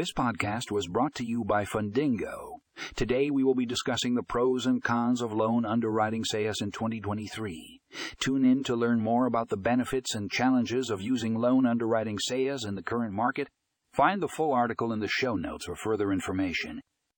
This podcast was brought to you by Fundingo. Today we will be discussing the pros and cons of loan underwriting SaaS in 2023. Tune in to learn more about the benefits and challenges of using loan underwriting SaaS in the current market. Find the full article in the show notes for further information.